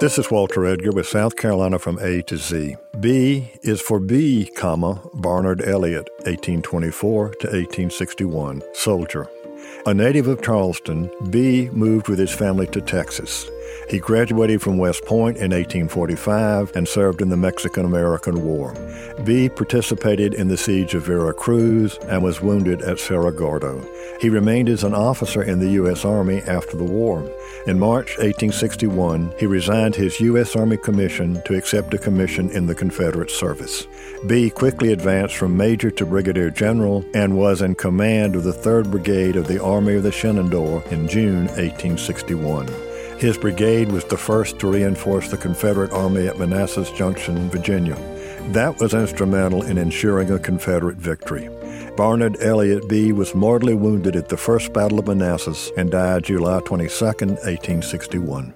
This is Walter Edgar with South Carolina from A to Z. B is for Bee, comma, Barnard Elliott, 1824 to 1861, soldier. A native of Charleston, Bee moved with his family to Texas. He graduated from West Point in 1845 and served in the Mexican American War. Bee participated in the siege of Veracruz and was wounded at Cerro Gordo. He remained as an officer in the U.S. Army after the war. In March 1861, he resigned his U.S. Army commission to accept a commission in the Confederate service. Bee quickly advanced from major to brigadier general and was in command of the 3rd Brigade of the Army of the Shenandoah in June 1861. His brigade was the first to reinforce the Confederate Army at Manassas Junction, Virginia. That was instrumental in ensuring a Confederate victory. Barnard Elliott Bee. was mortally wounded at the First Battle of Manassas and died July 22, 1861.